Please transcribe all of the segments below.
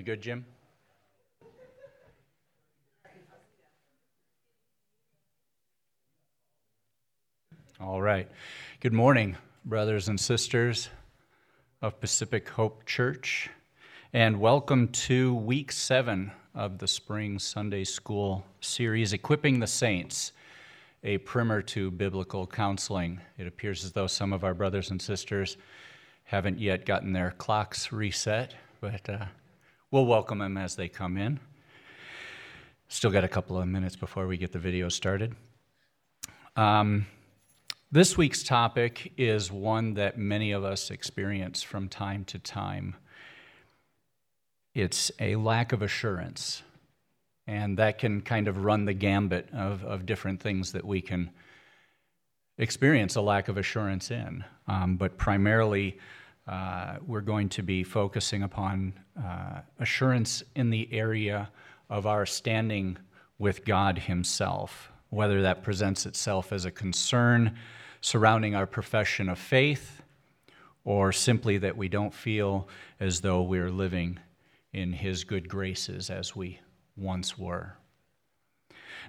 We good, Jim? All right. Good morning, brothers and sisters of Pacific Hope Church, and welcome to week seven of the Spring Sunday School series, Equipping the Saints, a primer to biblical counseling. It appears as though some of our brothers and sisters haven't yet gotten their clocks reset, but uh, we'll welcome them as they come in. Still got a couple of minutes before we get the video started. Um, this week's topic is one that many of us experience from time to time. It's a lack of assurance, and that can kind of run the gambit of, of different things that we can experience a lack of assurance in. Um, but primarily, uh, we're going to be focusing upon uh, assurance in the area of our standing with God Himself, whether that presents itself as a concern surrounding our profession of faith, or simply that we don't feel as though we're living in His good graces as we once were.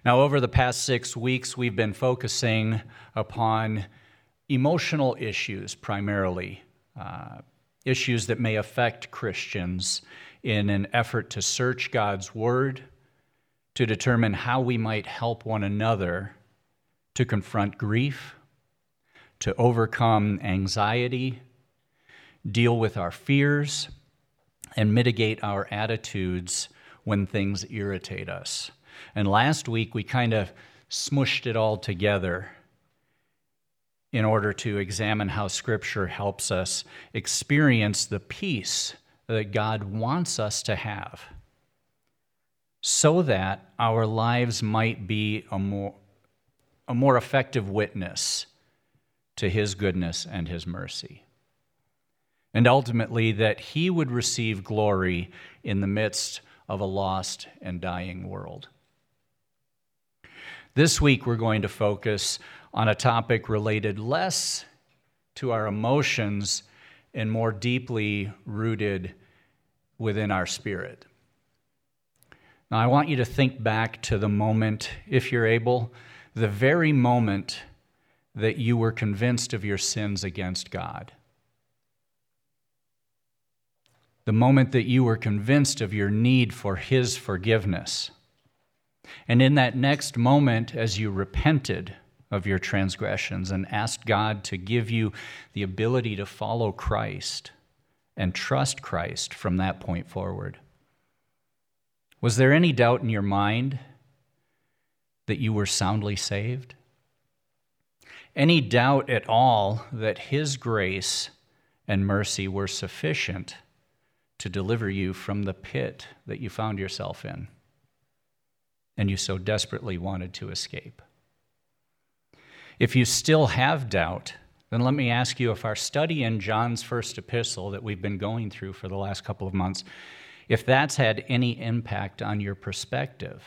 Now, over the past six weeks, we've been focusing upon emotional issues primarily, uh, issues that may affect Christians in an effort to search God's Word, to determine how we might help one another to confront grief to overcome anxiety, deal with our fears, and mitigate our attitudes when things irritate us. And last week, we kind of smushed it all together in order to examine how Scripture helps us experience the peace that God wants us to have so that our lives might be a more, a more effective witness to his goodness and his mercy. And ultimately, that he would receive glory in the midst of a lost and dying world. This week, we're going to focus on a topic related less to our emotions and more deeply rooted within our spirit. Now, I want you to think back to the moment, if you're able, the very moment that you were convinced of your sins against God. The moment that you were convinced of your need for His forgiveness. And in that next moment, as you repented of your transgressions and asked God to give you the ability to follow Christ and trust Christ from that point forward, was there any doubt in your mind that you were soundly saved? any doubt at all that His grace and mercy were sufficient to deliver you from the pit that you found yourself in and you so desperately wanted to escape. If you still have doubt, then let me ask you if our study in John's first epistle that we've been going through for the last couple of months, if that's had any impact on your perspective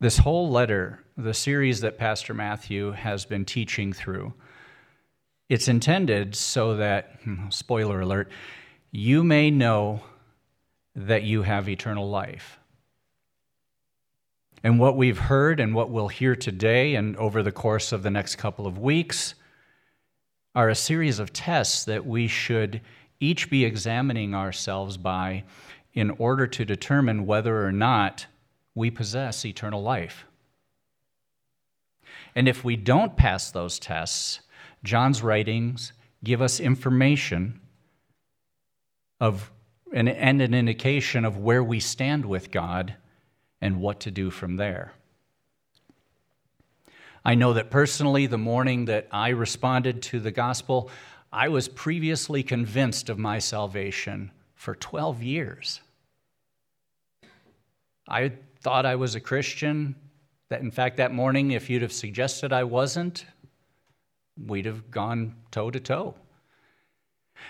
this whole letter, the series that Pastor Matthew has been teaching through, it's intended so that, hmm, spoiler alert, you may know that you have eternal life. And what we've heard and what we'll hear today and over the course of the next couple of weeks are a series of tests that we should each be examining ourselves by in order to determine whether or not we possess eternal life. And if we don't pass those tests, John's writings give us information of and an indication of where we stand with God and what to do from there. I know that personally, the morning that I responded to the gospel, I was previously convinced of my salvation for 12 years. I thought I was a Christian. That, in fact, that morning, if you'd have suggested I wasn't, we'd have gone toe to toe.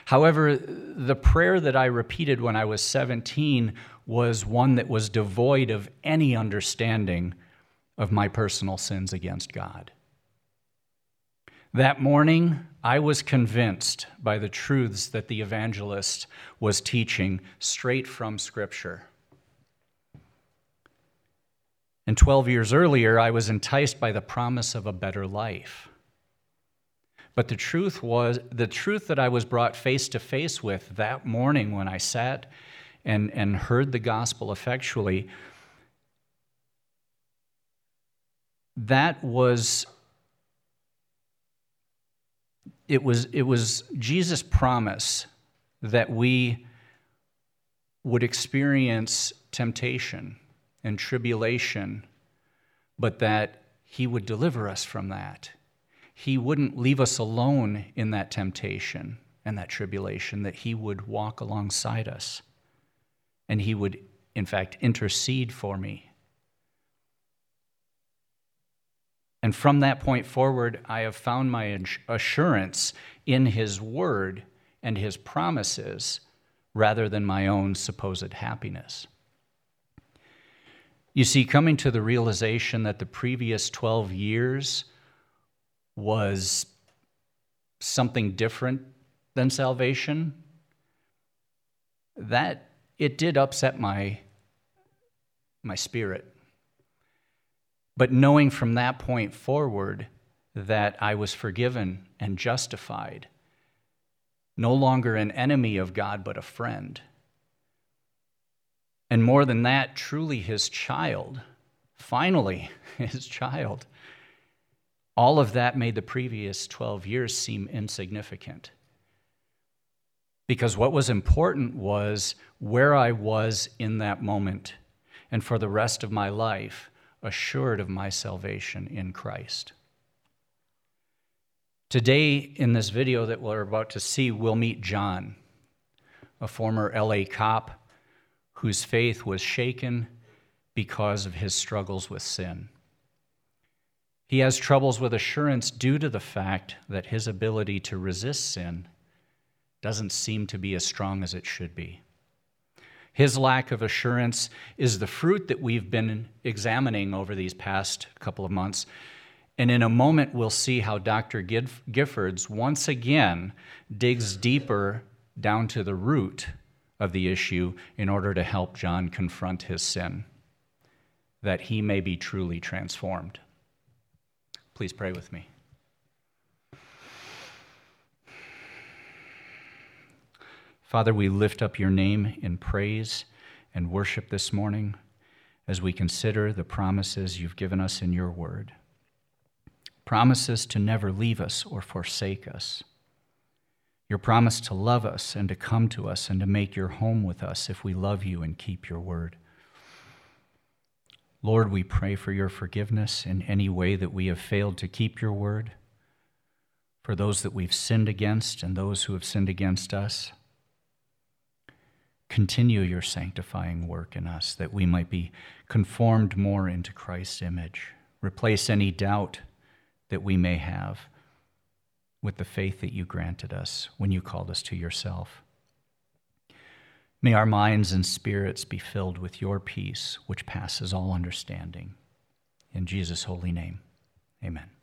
However, the prayer that I repeated when I was 17 was one that was devoid of any understanding of my personal sins against God. That morning, I was convinced by the truths that the evangelist was teaching straight from Scripture. And 12 years earlier, I was enticed by the promise of a better life. But the truth was, the truth that I was brought face to face with that morning when I sat and, and heard the gospel effectually, that was it was it was Jesus' promise that we would experience temptation and tribulation, but that he would deliver us from that. He wouldn't leave us alone in that temptation and that tribulation, that he would walk alongside us and he would, in fact, intercede for me. And from that point forward, I have found my assurance in His Word and His promises rather than my own supposed happiness. You see, coming to the realization that the previous 12 years was something different than salvation, that it did upset my, my spirit. But knowing from that point forward that I was forgiven and justified, no longer an enemy of God, but a friend. And more than that, truly his child, finally, his child. All of that made the previous 12 years seem insignificant. Because what was important was where I was in that moment and for the rest of my life, assured of my salvation in Christ. Today, in this video that we're about to see, we'll meet John, a former LA cop whose faith was shaken because of his struggles with sin. He has troubles with assurance due to the fact that his ability to resist sin doesn't seem to be as strong as it should be. His lack of assurance is the fruit that we've been examining over these past couple of months. And in a moment, we'll see how Dr. Giffords once again digs deeper down to the root of the issue in order to help John confront his sin, that he may be truly transformed. Please pray with me. Father, we lift up your name in praise and worship this morning as we consider the promises you've given us in your word. Promises to never leave us or forsake us. Your promise to love us and to come to us and to make your home with us if we love you and keep your word. Lord, we pray for your forgiveness in any way that we have failed to keep your word, for those that we've sinned against and those who have sinned against us. Continue your sanctifying work in us that we might be conformed more into Christ's image. Replace any doubt that we may have with the faith that you granted us when you called us to yourself. May our minds and spirits be filled with your peace, which passes all understanding. In Jesus' holy name, amen.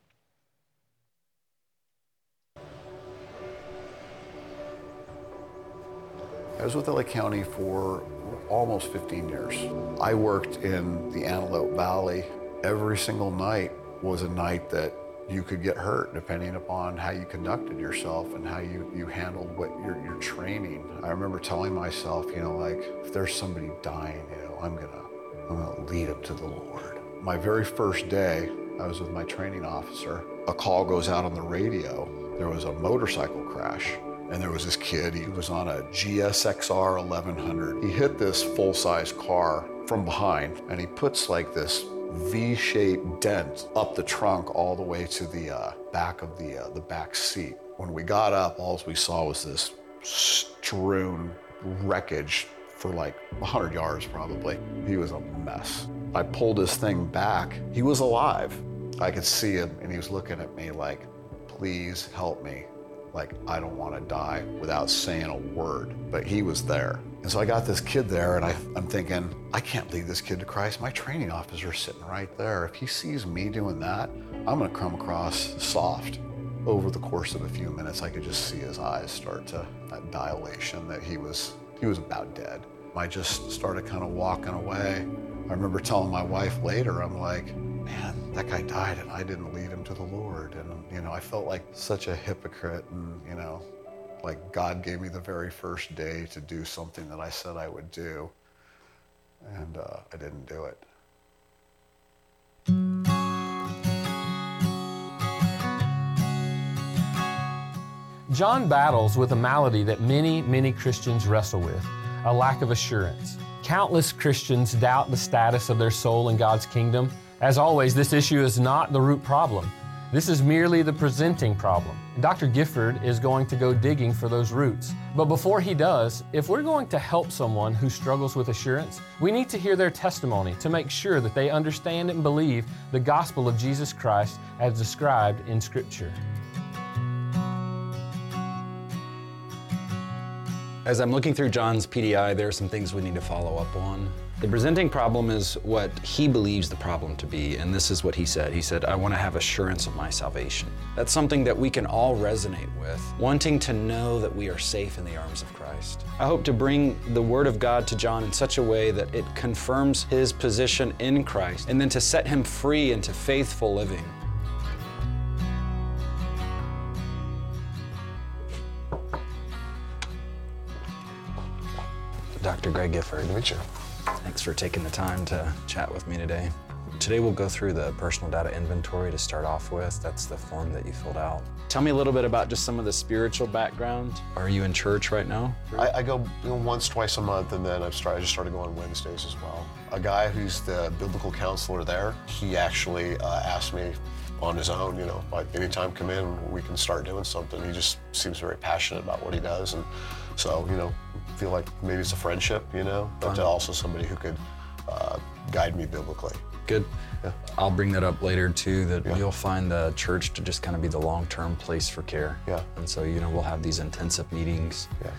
I was with LA County for almost 15 years. I worked in the Antelope Valley. Every single night was a night that you could get hurt depending upon how you conducted yourself and how you, you handled what your, your training. I remember telling myself, you know, like, if there's somebody dying, you know, I'm gonna, I'm gonna lead them to the Lord. My very first day, I was with my training officer. A call goes out on the radio. There was a motorcycle crash and there was this kid, he was on a GSXR 1100. He hit this full size car from behind and he puts like this V shaped dent up the trunk all the way to the uh, back of the, uh, the back seat. When we got up, all we saw was this strewn wreckage for like 100 yards probably. He was a mess. I pulled his thing back. He was alive. I could see him and he was looking at me like, please help me like I don't want to die without saying a word. But he was there. And so I got this kid there and I, I'm thinking, I can't lead this kid to Christ. My training officer is sitting right there. If he sees me doing that, I'm going to come across soft. over the course of a few minutes, I could just see his eyes start to, that dilation that he was, he was about dead. I just started kind of walking away. I remember telling my wife later, I'm like, man, that guy died and I didn't lead him to the Lord. You know, I felt like such a hypocrite and, you know, like God gave me the very first day to do something that I said I would do. And uh, I didn't do it. John battles with a malady that many, many Christians wrestle with a lack of assurance. Countless Christians doubt the status of their soul in God's kingdom. As always, this issue is not the root problem. This is merely the presenting problem. Dr. Gifford is going to go digging for those roots. But before he does, if we're going to help someone who struggles with assurance, we need to hear their testimony to make sure that they understand and believe the gospel of Jesus Christ as described in Scripture. As I'm looking through John's PDI, there are some things we need to follow up on. The presenting problem is what he believes the problem to be, and this is what he said. He said, I want to have assurance of my salvation. That's something that we can all resonate with, wanting to know that we are safe in the arms of Christ. I hope to bring the Word of God to John in such a way that it confirms his position in Christ, and then to set him free into faithful living. Dr. Greg Gifford. Meet you. Thanks for taking the time to chat with me today. Today we'll go through the personal data inventory to start off with. That's the form that you filled out. Tell me a little bit about just some of the spiritual background. Are you in church right now? I, I go you know, once, twice a month, and then I've I just started going Wednesdays as well. A guy who's the biblical counselor there, he actually uh, asked me on his own, you know, like anytime come in, we can start doing something. He just seems very passionate about what he does, and so you know, feel like maybe it's a friendship, you know, but also somebody who could uh, guide me biblically. Good. Yeah. I'll bring that up later too. That Yeah. you'll find the church to just kind of be the long-term place for care. Yeah. And so you know we'll have these intensive meetings. Yeah.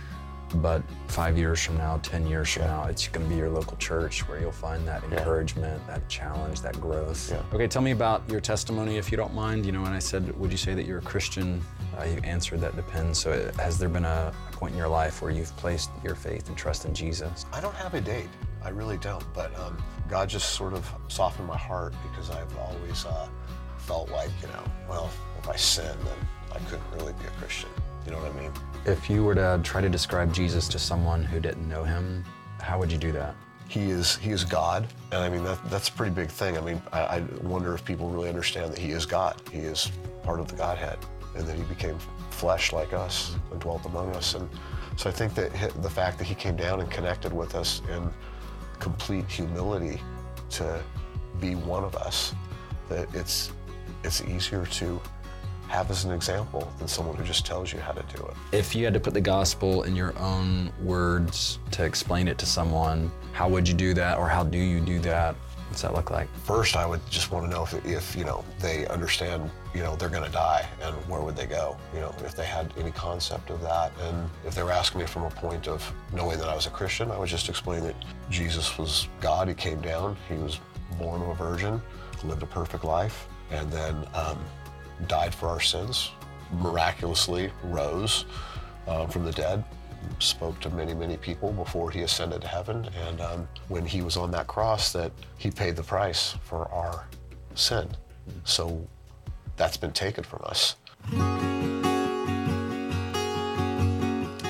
But five years from now, ten years from Yeah. now, it's going to be your local church where you'll find that Yeah. encouragement, that challenge, that growth. Yeah. Okay, tell me about your testimony, if you don't mind. You know, when I said, "Would you say that you're a Christian?" Uh, you answered that depends. So, uh, has there been a, a point in your life where you've placed your faith and trust in Jesus? I don't have a date. I really don't. But um, God just sort of softened my heart because I've always uh, felt like, you know, well, if I sin, then I couldn't really be a Christian. If you were to try to describe Jesus to someone who didn't know him, how would you do that? He is he is God, and I mean that that's a pretty big thing. I mean, I, I wonder if people really understand that He is God. He is part of the Godhead, and that He became flesh like us and dwelt among us. And so I think that the fact that He came down and connected with us in complete humility to be one of us, that it's it's easier to have as an example than someone who just tells you how to do it. If you had to put the gospel in your own words to explain it to someone, how would you do that or how do you do that? What's that look like? First, I would just want to know if, if you know they understand, you know, they're going to die, and where would they go? You know, if they had any concept of that, and if they were asking me from a point of knowing that I was a Christian, I would just explain that Jesus was God. He came down. He was born of a virgin, lived a perfect life, and then um, died for our sins. Miraculously rose uh, from the dead, spoke to many, many people before he ascended to heaven. And um, when he was on that cross, that he paid the price for our sin. So that's been taken from us.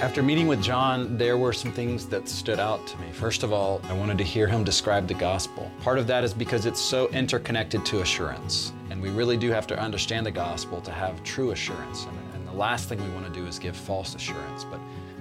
After meeting with John, there were some things that stood out to me. First of all, I wanted to hear him describe the gospel. Part of that is because it's so interconnected to assurance. We really do have to understand the gospel to have true assurance. And, and the last thing we want to do is give false assurance. But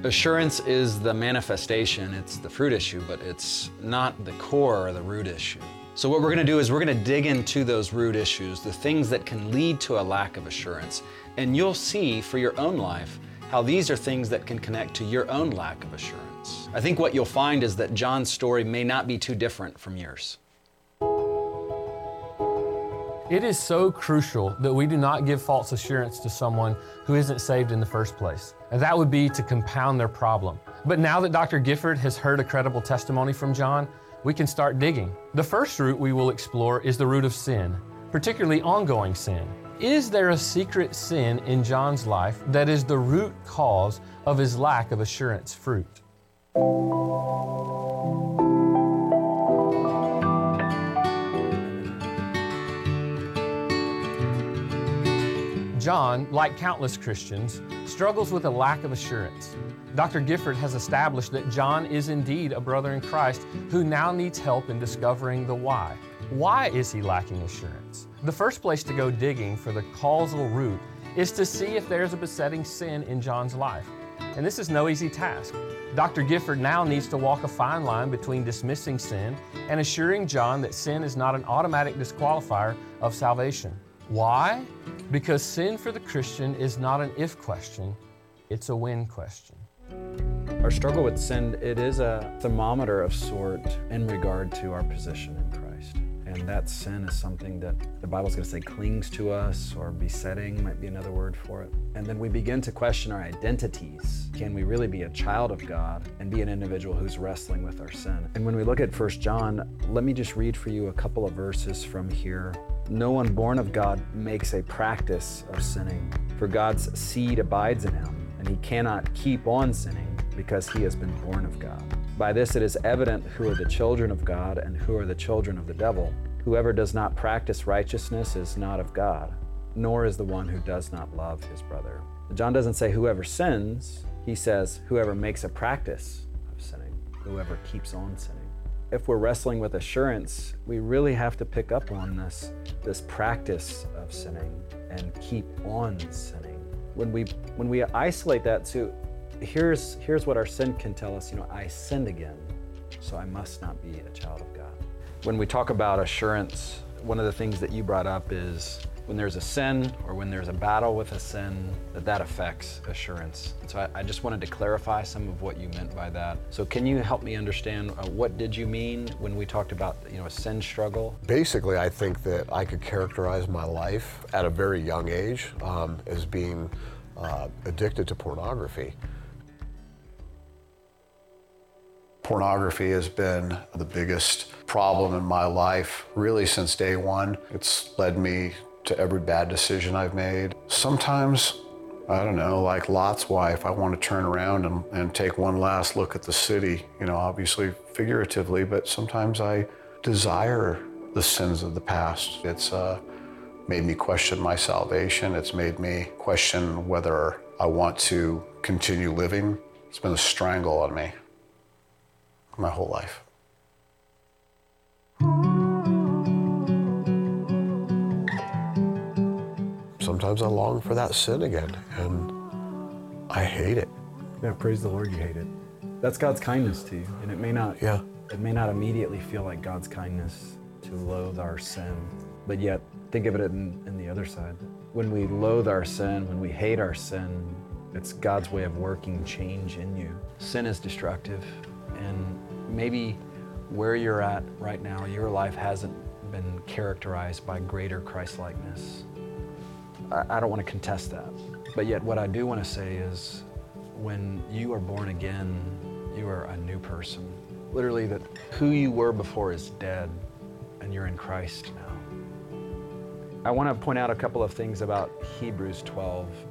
assurance is the manifestation, it's the fruit issue, but it's not the core or the root issue. So, what we're going to do is we're going to dig into those root issues, the things that can lead to a lack of assurance. And you'll see for your own life how these are things that can connect to your own lack of assurance. I think what you'll find is that John's story may not be too different from yours. It is so crucial that we do not give false assurance to someone who isn't saved in the first place. And that would be to compound their problem. But now that Dr. Gifford has heard a credible testimony from John, we can start digging. The first root we will explore is the root of sin, particularly ongoing sin. is there a secret sin in John's life that is the root cause of his lack of assurance fruit? John, like countless Christians, struggles with a lack of assurance. Dr. Gifford has established that John is indeed a brother in Christ who now needs help in discovering the why. Why is he lacking assurance? The first place to go digging for the causal root is to see if there's a besetting sin in John's life. And this is no easy task. Dr. Gifford now needs to walk a fine line between dismissing sin and assuring John that sin is not an automatic disqualifier of salvation. Why? Because sin for the Christian is not an if question, it's a when question. Our struggle with sin, it is a thermometer of sort in regard to our position in Christ. And that sin is something that the Bible's going to say clings to us or besetting might be another word for it. And then we begin to question our identities. Can we really be a child of God and be an individual who's wrestling with our sin? And when we look at 1 John, let me just read for you a couple of verses from here no one born of God makes a practice of sinning, for God's seed abides in him, and he cannot keep on sinning because he has been born of God. By this it is evident who are the children of God and who are the children of the devil. Whoever does not practice righteousness is not of God, nor is the one who does not love his brother. John doesn't say whoever sins, he says whoever makes a practice of sinning, whoever keeps on sinning if we're wrestling with assurance, we really have to pick up on this, this practice of sinning and keep on sinning. When we when we isolate that to here's here's what our sin can tell us, you know, I sinned again, so I must not be a child of God. When we talk about assurance, one of the things that you brought up is when there's a sin or when there's a battle with a sin, that that affects assurance. so I, I, just wanted to clarify some of what you meant by that. So can you help me understand uh, what did you mean when we talked about you know a sin struggle? Basically, I think that I could characterize my life at a very young age um, as being uh, addicted to pornography. Pornography has been the biggest problem in my life really since day one. It's led me to every bad decision I've made. Sometimes, I don't know, like Lot's wife, I want to turn around and, and take one last look at the city, you know, obviously figuratively, but sometimes I desire the sins of the past. It's uh, made me question my salvation. It's made me question whether I want to continue living. It's been a strangle on me my whole life. Sometimes I long for that sin again, and I hate it. Yeah, praise the Lord, you hate it. That's God's kindness to you, and it may not. Yeah. It may not immediately feel like God's kindness to loathe our sin, but yet think of it in, in the other side. When we loathe our sin, when we hate our sin, it's God's way of working change in you. Sin is destructive, and maybe where you're at right now, your life hasn't been characterized by greater Christlikeness. I, don't want to contest that. But yet, what I do want to say is when you are born again, you are a new person. Literally, that who you were before is dead, and you're in Christ now. I want to point out a couple of things about Hebrews 12 and the race.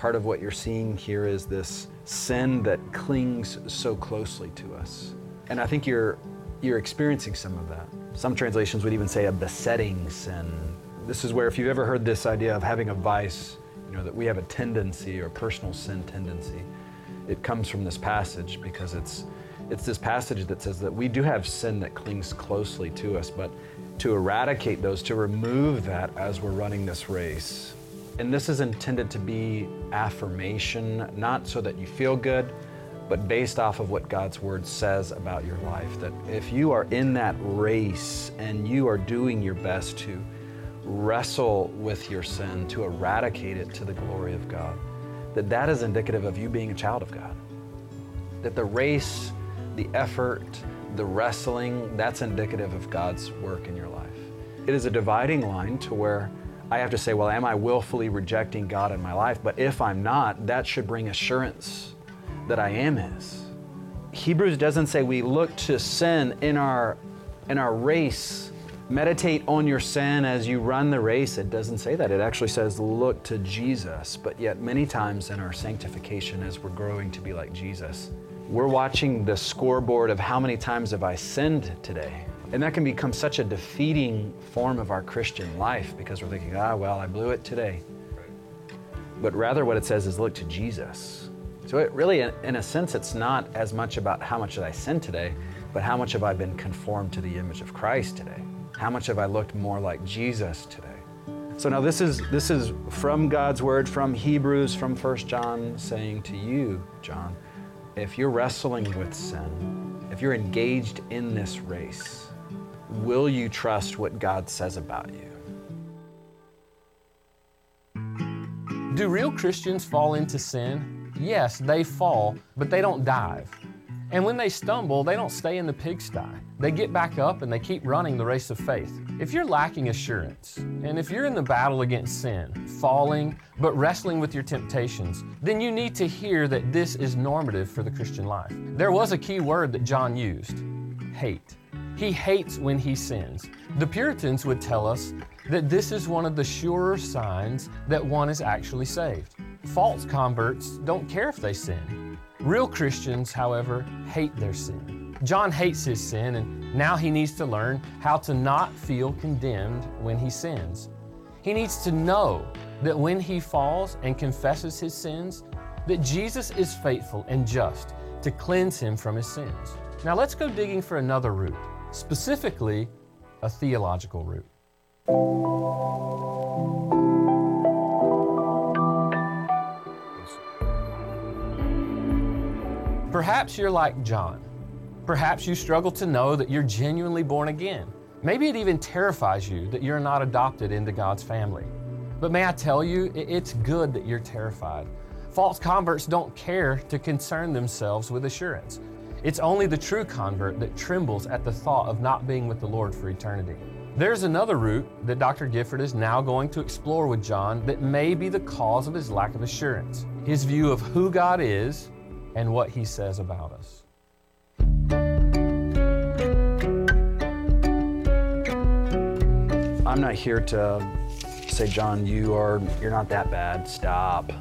Part of what you're seeing here is this sin that clings so closely to us. And I think you're you're experiencing some of that. Some translations would even say a besetting sin this is where, if you've ever heard this idea of having a vice, you know, that we have a tendency or personal sin tendency, it comes from this passage because it's, it's this passage that says that we do have sin that clings closely to us, but to eradicate those, to remove that as we're running this race. And this is intended to be affirmation, not so that you feel good, but based off of what God's word says about your life. That if you are in that race and you are doing your best to wrestle with your sin, to eradicate it to the glory of God, that that is indicative of you being a child of God. That the race, the effort, the wrestling, that's indicative of God's work in your life. It is a dividing line to where I have to say, well, am I willfully rejecting God in my life? But if I'm not, that should bring assurance that I am His. Hebrews doesn't say we look to sin in our in our race. Meditate on your sin as you run the race. It doesn't say that. It actually says look to Jesus. But yet many times in our sanctification as we're growing to be like Jesus, we're watching the scoreboard of how many times have I sinned today? And that can become such a defeating form of our Christian life because we're thinking, ah, well, I blew it today. But rather, what it says is look to Jesus. So, it really, in a sense, it's not as much about how much did I sin today, but how much have I been conformed to the image of Christ today? How much have I looked more like Jesus today? So now this is this is from God's word, from Hebrews, from 1 John, saying to you, John, if you're wrestling with sin, if you're engaged in this race, will you trust what God says about you? Do real Christians fall into sin? Yes, they fall, but they don't dive. And when they stumble, they don't stay in the pigsty. They get back up and they keep running the race of faith. If you're lacking assurance, and if you're in the battle against sin, falling, but wrestling with your temptations, then you need to hear that this is normative for the Christian life. There was a key word that John used hate. He hates when he sins. The Puritans would tell us that this is one of the surer signs that one is actually saved. False converts don't care if they sin. Real Christians, however, hate their sin. John hates his sin, and now he needs to learn how to not feel condemned when he sins. He needs to know that when he falls and confesses his sins, that Jesus is faithful and just to cleanse him from his sins. Now let's go digging for another root, specifically a theological root. Perhaps you're like John. Perhaps you struggle to know that you're genuinely born again. Maybe it even terrifies you that you're not adopted into God's family. But may I tell you, it's good that you're terrified. False converts don't care to concern themselves with assurance. It's only the true convert that trembles at the thought of not being with the Lord for eternity. There's another root that Dr. Gifford is now going to explore with John that may be the cause of his lack of assurance his view of who God is and what he says about us. I'm not here to say, John, you are you're not that bad. Stop.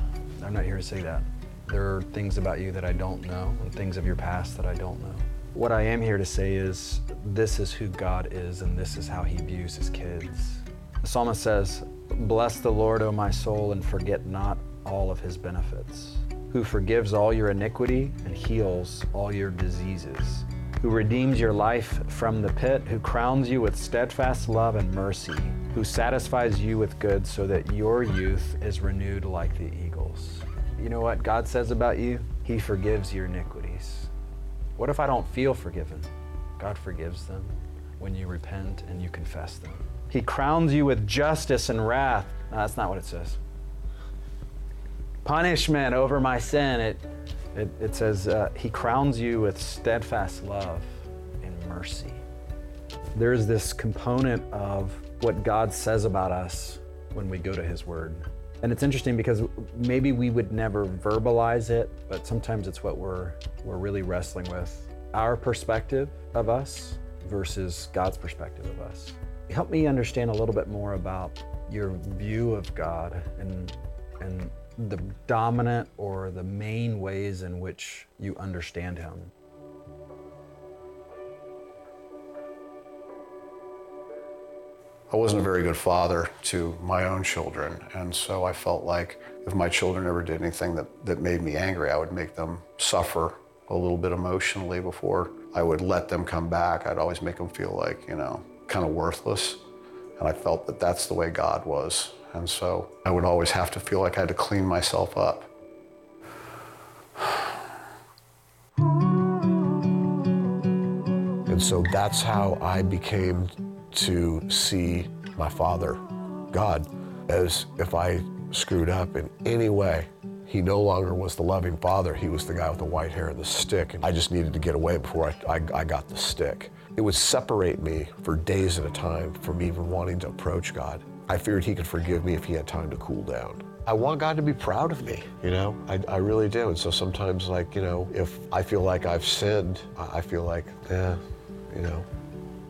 I'm not here to say that. There are things about you that I don't know, and things of your past that I don't know. What I am here to say is this is who God is, and this is how He views His kids. The psalmist says, Bless the Lord, O my soul, and forget not all of His benefits who forgives all your iniquity and heals all your diseases, who redeems your life from the pit, who crowns you with steadfast love and mercy, who satisfies you with good so that your youth is renewed like the eagles. You know what God says about you? He forgives your iniquities. What if I don't feel forgiven? God forgives them when you repent and you confess them. He crowns you with justice and wrath. No, that's not what it says punishment over my sin. It, it, it says, uh, He crowns you with steadfast love and mercy. There's this component of what God says about us when we go to His Word. And it's interesting because maybe we would never verbalize it, but sometimes it's what we're, we're really wrestling with our perspective of us versus God's perspective of us. Help me understand a little bit more about your view of God and, and the dominant or the main ways in which you understand Him? I wasn't a very good father to my own children, and so I felt like if my children ever did anything that, that made me angry, I would make them suffer a little bit emotionally before I would let them come back. I'd always make them feel like, you know, kind of worthless. And I felt that that's the way God was. And so I would always have to feel like I had to clean myself up. And so that's how I became to see my Father, God, as if I screwed up in any way, He no longer was the loving father, he was the guy with the white hair and the stick. And I just needed to get away before I, I, I got the stick. It would separate me for days at a time from even wanting to approach God. I feared he could forgive me if he had time to cool down. I want God to be proud of me, you know? I, I really do. And so sometimes, like, you know, if I feel like I've sinned, I feel like, eh, you know.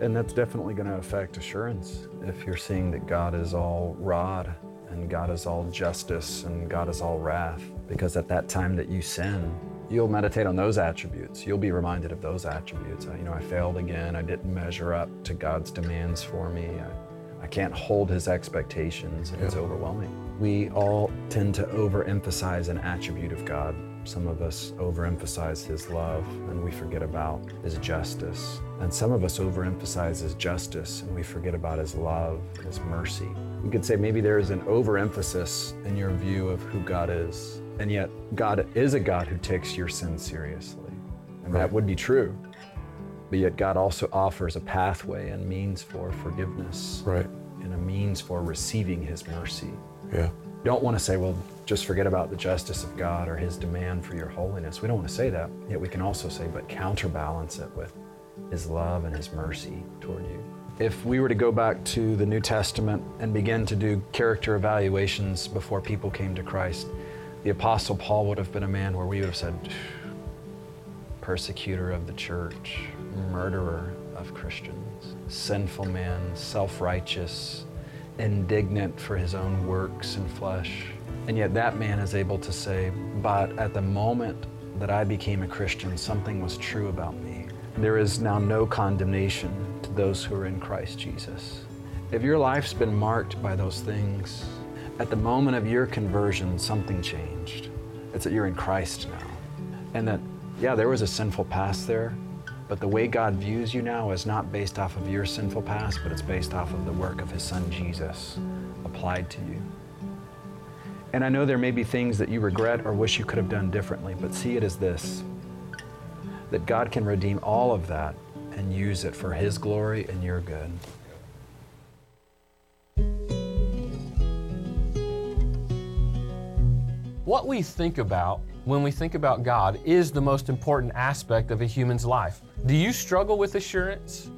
And that's definitely going to affect assurance if you're seeing that God is all rod and God is all justice and God is all wrath. Because at that time that you sin, you'll meditate on those attributes. You'll be reminded of those attributes. You know, I failed again. I didn't measure up to God's demands for me. I, I can't hold his expectations, and yeah. it's overwhelming. We all tend to overemphasize an attribute of God. Some of us overemphasize his love and we forget about his justice. And some of us overemphasize his justice and we forget about his love, his mercy. We could say maybe there is an overemphasis in your view of who God is. And yet, God is a God who takes your sin seriously. And right. that would be true. But yet, God also offers a pathway and means for forgiveness. Right. And a means for receiving his mercy. Yeah. Don't want to say, well, just forget about the justice of God or his demand for your holiness. We don't want to say that. Yet we can also say, but counterbalance it with his love and his mercy toward you. If we were to go back to the New Testament and begin to do character evaluations before people came to Christ, the Apostle Paul would have been a man where we would have said, persecutor of the church, murderer of Christians, sinful man, self righteous, indignant for his own works and flesh. And yet that man is able to say, but at the moment that I became a Christian, something was true about me. There is now no condemnation to those who are in Christ Jesus. If your life's been marked by those things, at the moment of your conversion, something changed. It's that you're in Christ now. And that, yeah, there was a sinful past there, but the way God views you now is not based off of your sinful past, but it's based off of the work of His Son Jesus applied to you. And I know there may be things that you regret or wish you could have done differently, but see it as this that God can redeem all of that and use it for His glory and your good. What we think about when we think about God is the most important aspect of a human's life. Do you struggle with assurance?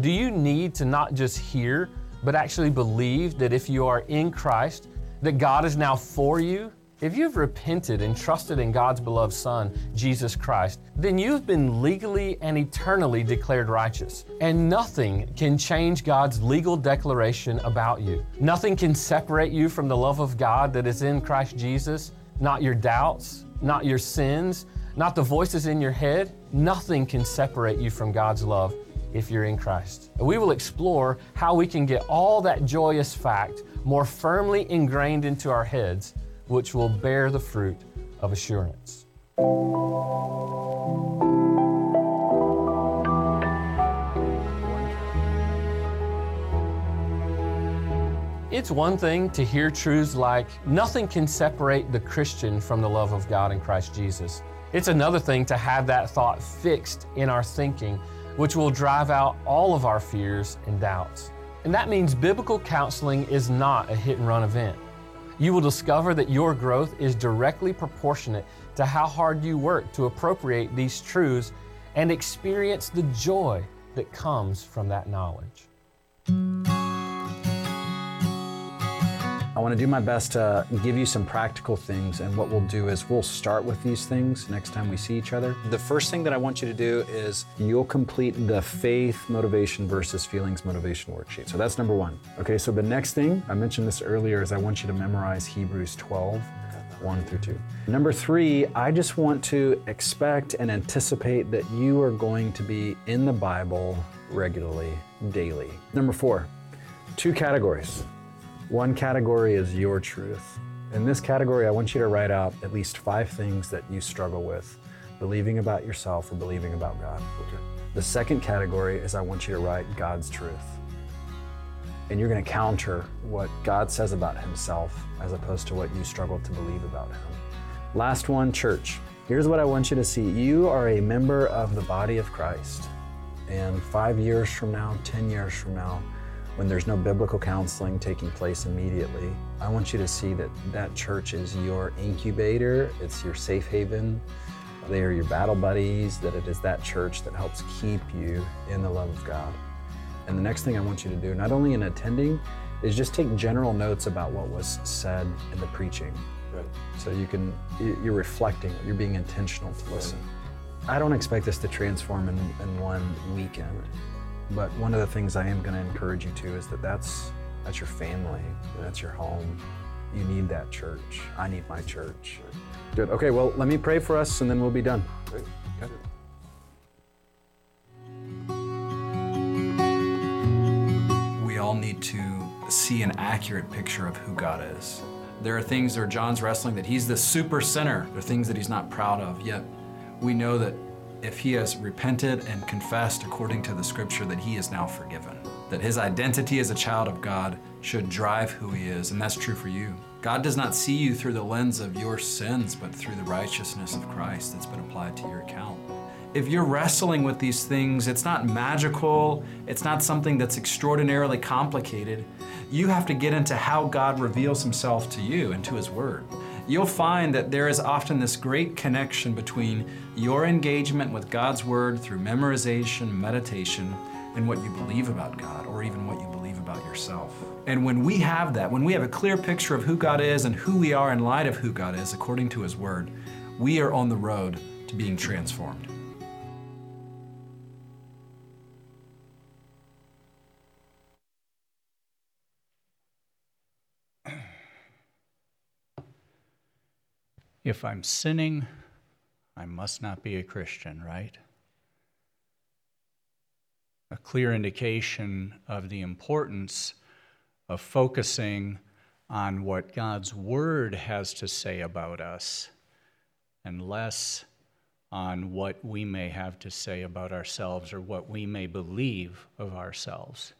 Do you need to not just hear, but actually believe that if you are in Christ, that God is now for you if you've repented and trusted in God's beloved Son, Jesus Christ, then you've been legally and eternally declared righteous. And nothing can change God's legal declaration about you. Nothing can separate you from the love of God that is in Christ Jesus, not your doubts, not your sins, not the voices in your head. Nothing can separate you from God's love if you're in Christ. We will explore how we can get all that joyous fact more firmly ingrained into our heads which will bear the fruit of assurance. It's one thing to hear truths like, nothing can separate the Christian from the love of God in Christ Jesus. It's another thing to have that thought fixed in our thinking, which will drive out all of our fears and doubts. And that means biblical counseling is not a hit and run event. You will discover that your growth is directly proportionate to how hard you work to appropriate these truths and experience the joy that comes from that knowledge. Want to do my best to give you some practical things, and what we'll do is we'll start with these things next time we see each other. The first thing that I want you to do is you'll complete the faith motivation versus feelings motivation worksheet. So that's number one. Okay, so the next thing, I mentioned this earlier, is I want you to memorize Hebrews 12. 1 through 2. Number three, I just want to expect and anticipate that you are going to be in the Bible regularly, daily. Number four, two categories one category is your truth. In this category, I want you to write out at least five things that you struggle with believing about yourself or believing about God. Okay. The second category is I want you to write God's truth. And you're going to counter what God says about Himself as opposed to what you struggle to believe about Him. Last one, church. Here's what I want you to see you are a member of the body of Christ. And five years from now, 10 years from now, when there's no biblical counseling taking place immediately, I want you to see that that church is your incubator, it's your safe haven. They are your battle buddies, that it is that church that helps keep you in the love of God. And the next thing I want you to do, not only in attending, is just take general notes about what was said in the preaching. Right. So you can, you're reflecting, you're being intentional to listen. Right. I don't expect this to transform in, in one weekend. But one of the things I am going to encourage you to is that that's that's your family, that's your home. You need that church. I need my church. Good. Okay. Well, let me pray for us, and then we'll be done. We all need to see an accurate picture of who God is. There are things where John's wrestling that he's the super sinner. There are things that he's not proud of. Yet we know that if he has repented and confessed according to the scripture that he is now forgiven. That his identity as a child of God should drive who he is, and that's true for you. God does not see you through the lens of your sins, but through the righteousness of Christ that's been applied to your account. If you're wrestling with these things, it's not magical, it's not something that's extraordinarily complicated. You have to get into how God reveals himself to you and to his word you'll find that there is often this great connection between your engagement with God's Word through memorization, meditation, and what you believe about God, or even what you believe about yourself. And when we have that, when we have a clear picture of who God is and who we are in light of who God is according to His Word, we are on the road to being transformed. If I'm sinning, I must not be a Christian, right? A clear indication of the importance of focusing on what God's Word has to say about us and less on what we may have to say about ourselves or what we may believe of ourselves.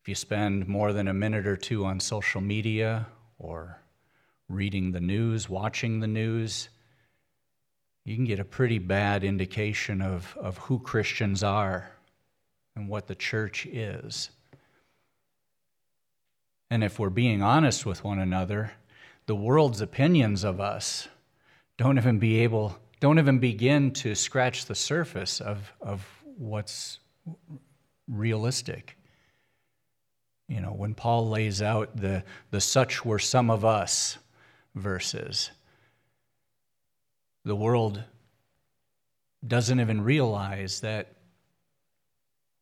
If you spend more than a minute or two on social media or reading the news, watching the news, you can get a pretty bad indication of, of who Christians are and what the church is. And if we're being honest with one another, the world's opinions of us don't even be able, don't even begin to scratch the surface of, of what's realistic. You know, when Paul lays out the, the such were some of us, verses. The world doesn't even realize that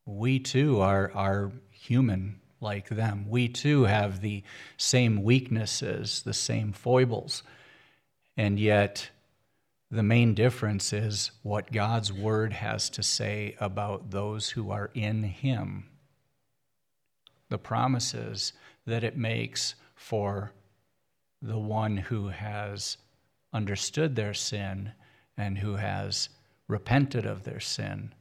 we too are, are human like them. We too have the same weaknesses, the same foibles. And yet, the main difference is what God's word has to say about those who are in Him. The promises that it makes for the one who has understood their sin and who has repented of their sin.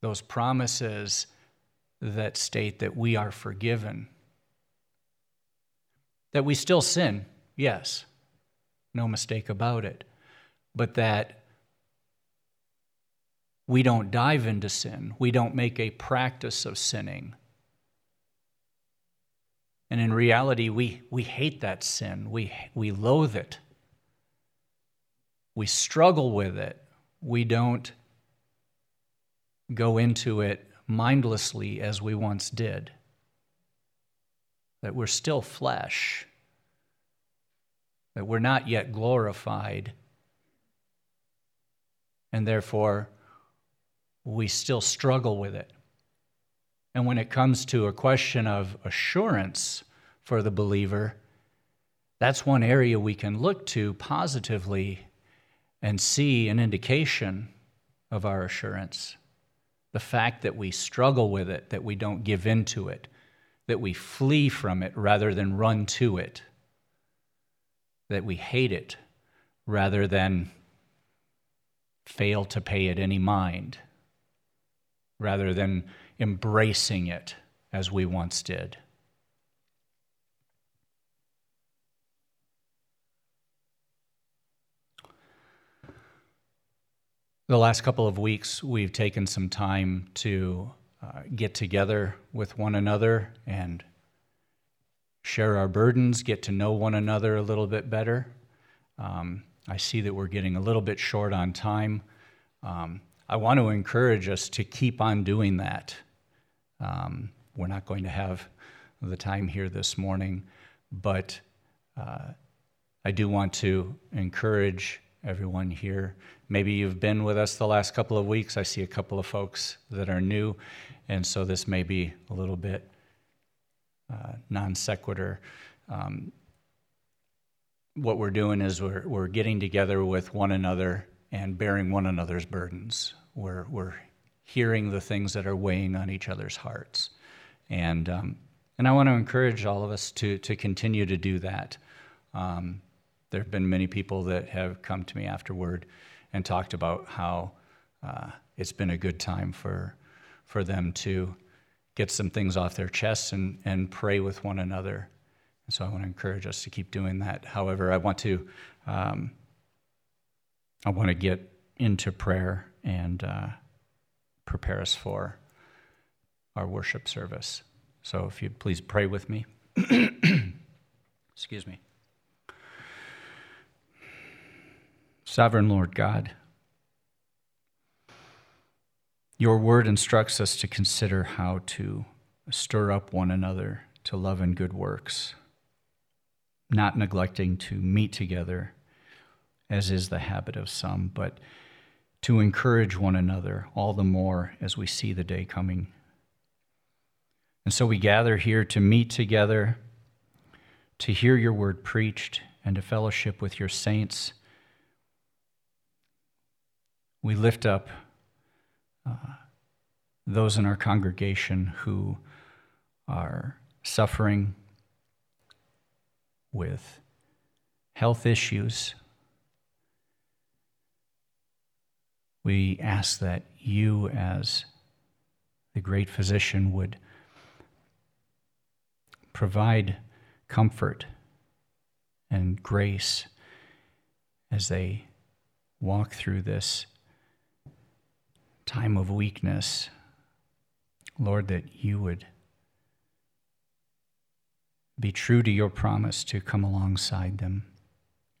Those promises that state that we are forgiven. That we still sin, yes, no mistake about it, but that we don't dive into sin, we don't make a practice of sinning and in reality, we, we hate that sin. We, we loathe it. We struggle with it. We don't go into it mindlessly as we once did. That we're still flesh. That we're not yet glorified. And therefore, we still struggle with it. And when it comes to a question of assurance for the believer, that's one area we can look to positively and see an indication of our assurance. The fact that we struggle with it, that we don't give in to it, that we flee from it rather than run to it, that we hate it rather than fail to pay it any mind, rather than embracing it as we once did. The last couple of weeks, we've taken some time to uh, get together with one another and share our burdens, get to know one another a little bit better. Um, I see that we're getting a little bit short on time. Um, I want to encourage us to keep on doing that. Um, we're not going to have the time here this morning, but uh, I do want to encourage everyone here. Maybe you've been with us the last couple of weeks. I see a couple of folks that are new, and so this may be a little bit uh, non sequitur. Um, what we're doing is we're, we're getting together with one another and bearing one another's burdens. We're, we're hearing the things that are weighing on each other's hearts. And, um, and I want to encourage all of us to, to continue to do that. Um, there have been many people that have come to me afterward and talked about how uh, it's been a good time for, for them to get some things off their chests and, and pray with one another. And so I want to encourage us to keep doing that. However, I want to um, I want to get into prayer and uh, prepare us for our worship service. So if you'd please pray with me. Excuse me. Sovereign Lord God, your word instructs us to consider how to stir up one another to love and good works, not neglecting to meet together, as is the habit of some, but to encourage one another all the more as we see the day coming. And so we gather here to meet together, to hear your word preached, and to fellowship with your saints we lift up uh, those in our congregation who are suffering with health issues. We ask that you, as the great physician, would provide comfort and grace as they walk through this time of weakness, Lord, that you would be true to your promise to come alongside them.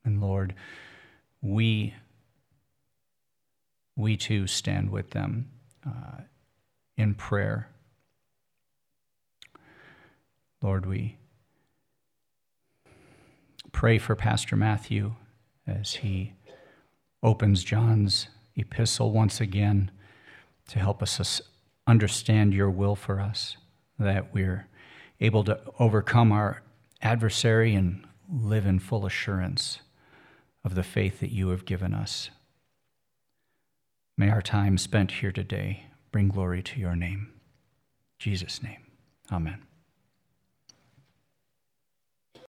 And Lord, we, we too stand with them uh, in prayer. Lord, we pray for Pastor Matthew as he opens John's epistle once again to help us understand your will for us, that we're able to overcome our adversary and live in full assurance of the faith that you have given us. May our time spent here today bring glory to your name. Jesus' name, amen.